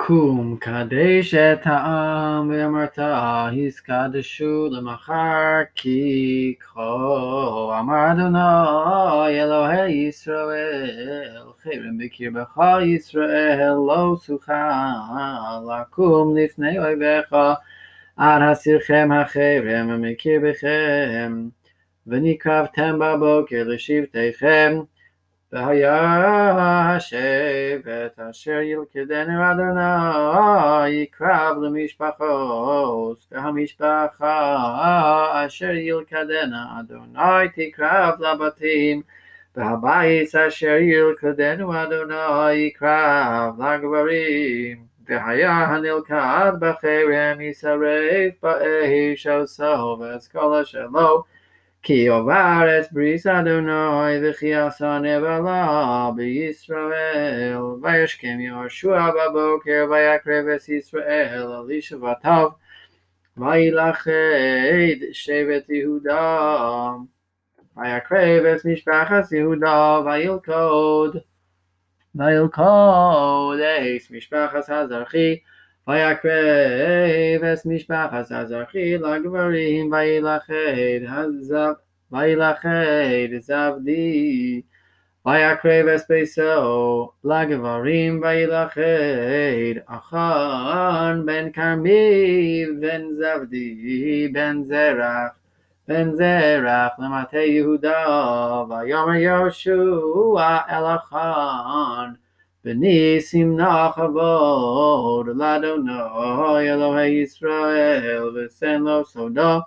קום קדש את העם ואמרת הסקדשו למחר כי כה אמר אדוני אלוהי ישראל חרם בקרבך ישראל לא תוכל לקום לפני אויביך עד הסירכם החרם מקרבכם ונקרבתם בבוקר לשבטיכם והיה השבט אשר ילכדנו אדוני יקרב למשפחות והמשפחה אשר ילכדנה אדוני תקרב לבתים והבית אשר ילכדנו אדוני יקרב לגברים והיה הנלכד בחרם ישרף באש עושו ואסכול אשר לו כי עובר את בריס אדוני וכי עשה נבלה בישראל וישכם יהושע בבוקר ויקרב את ישראל על ישבתיו וילכד שבט יהודה ויקרב את משפחת יהודה וילכוד וילכוד את משפחת הזרחי ויקרב את משפחת הזרחי לגברים וילכד זבדי ויקרב את ביתו לגברים וילכד אחן בן כרמי בן זבדי בן זרח בן זרח למטה יהודה ויאמר יהושע אל אחן Benisim nachavod, Ladonai Elohei Yisrael, V'sen lo sodo,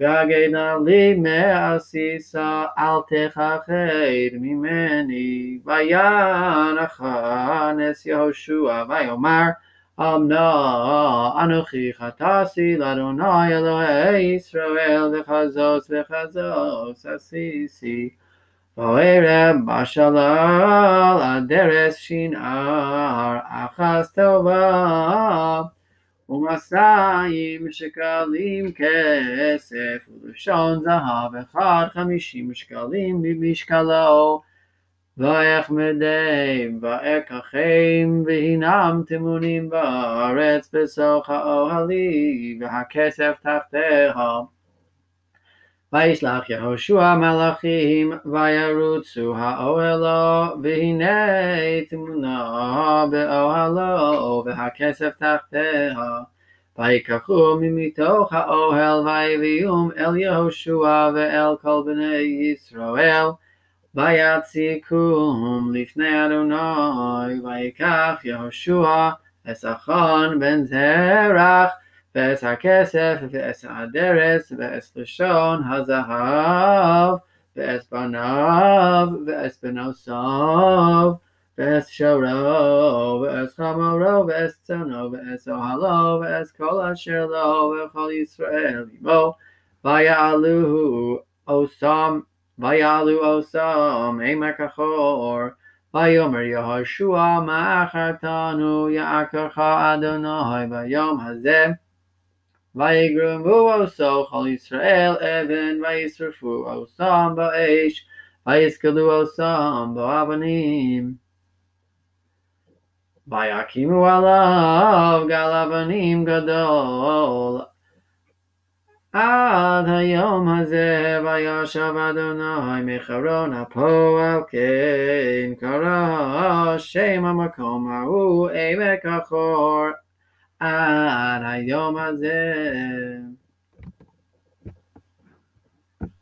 V'agena li me'asisa, Al techached mimeni, Vayan achanes Yehoshua, v'Yomar Amna Anochi Chatasi Ladonai Elohei Yisrael V'chazos V'chazos Asisi וערב בשלל הדרס שנער אחז טובה ומסעים שקלים כסף ולשון זהב אחד חמישים שקלים במשקלו ויחמדם ואקחם והנם תמונים בארץ בסוך האוהלי והכסף תחתיה וישלח יהושע מלאכים וירוצו האוהלו והנה תמונה באוהלו והכסף תחתיה. ויקחו מתוך האוהל ויביאום אל יהושע ואל כל בני ישראל. ויציקום לפני אדוני ויקח יהושע אסחון בן זרח ואת הכסף ואת הדרס ואת לשון הזהב ואת בניו ואת בנוסו ואת שורו ואת חמורו ואת צונו ואת אוהלו ואת כל אשר לו וכל ישראל עמו ויעלו אוסם ויעלו אוסם עמק החור ויאמר יהושע מה אחרתנו יעקרך אדוני ביום הזה ויגרמו עושו כל ישראל אבן וישרפו עושם באש ויסקלו עושם באבנים ויקימו עליו גל אבנים גדול עד היום הזה וישב אדוני מחרון אפו על כן קרא שם המקום ההוא עמק החור עד היום הזה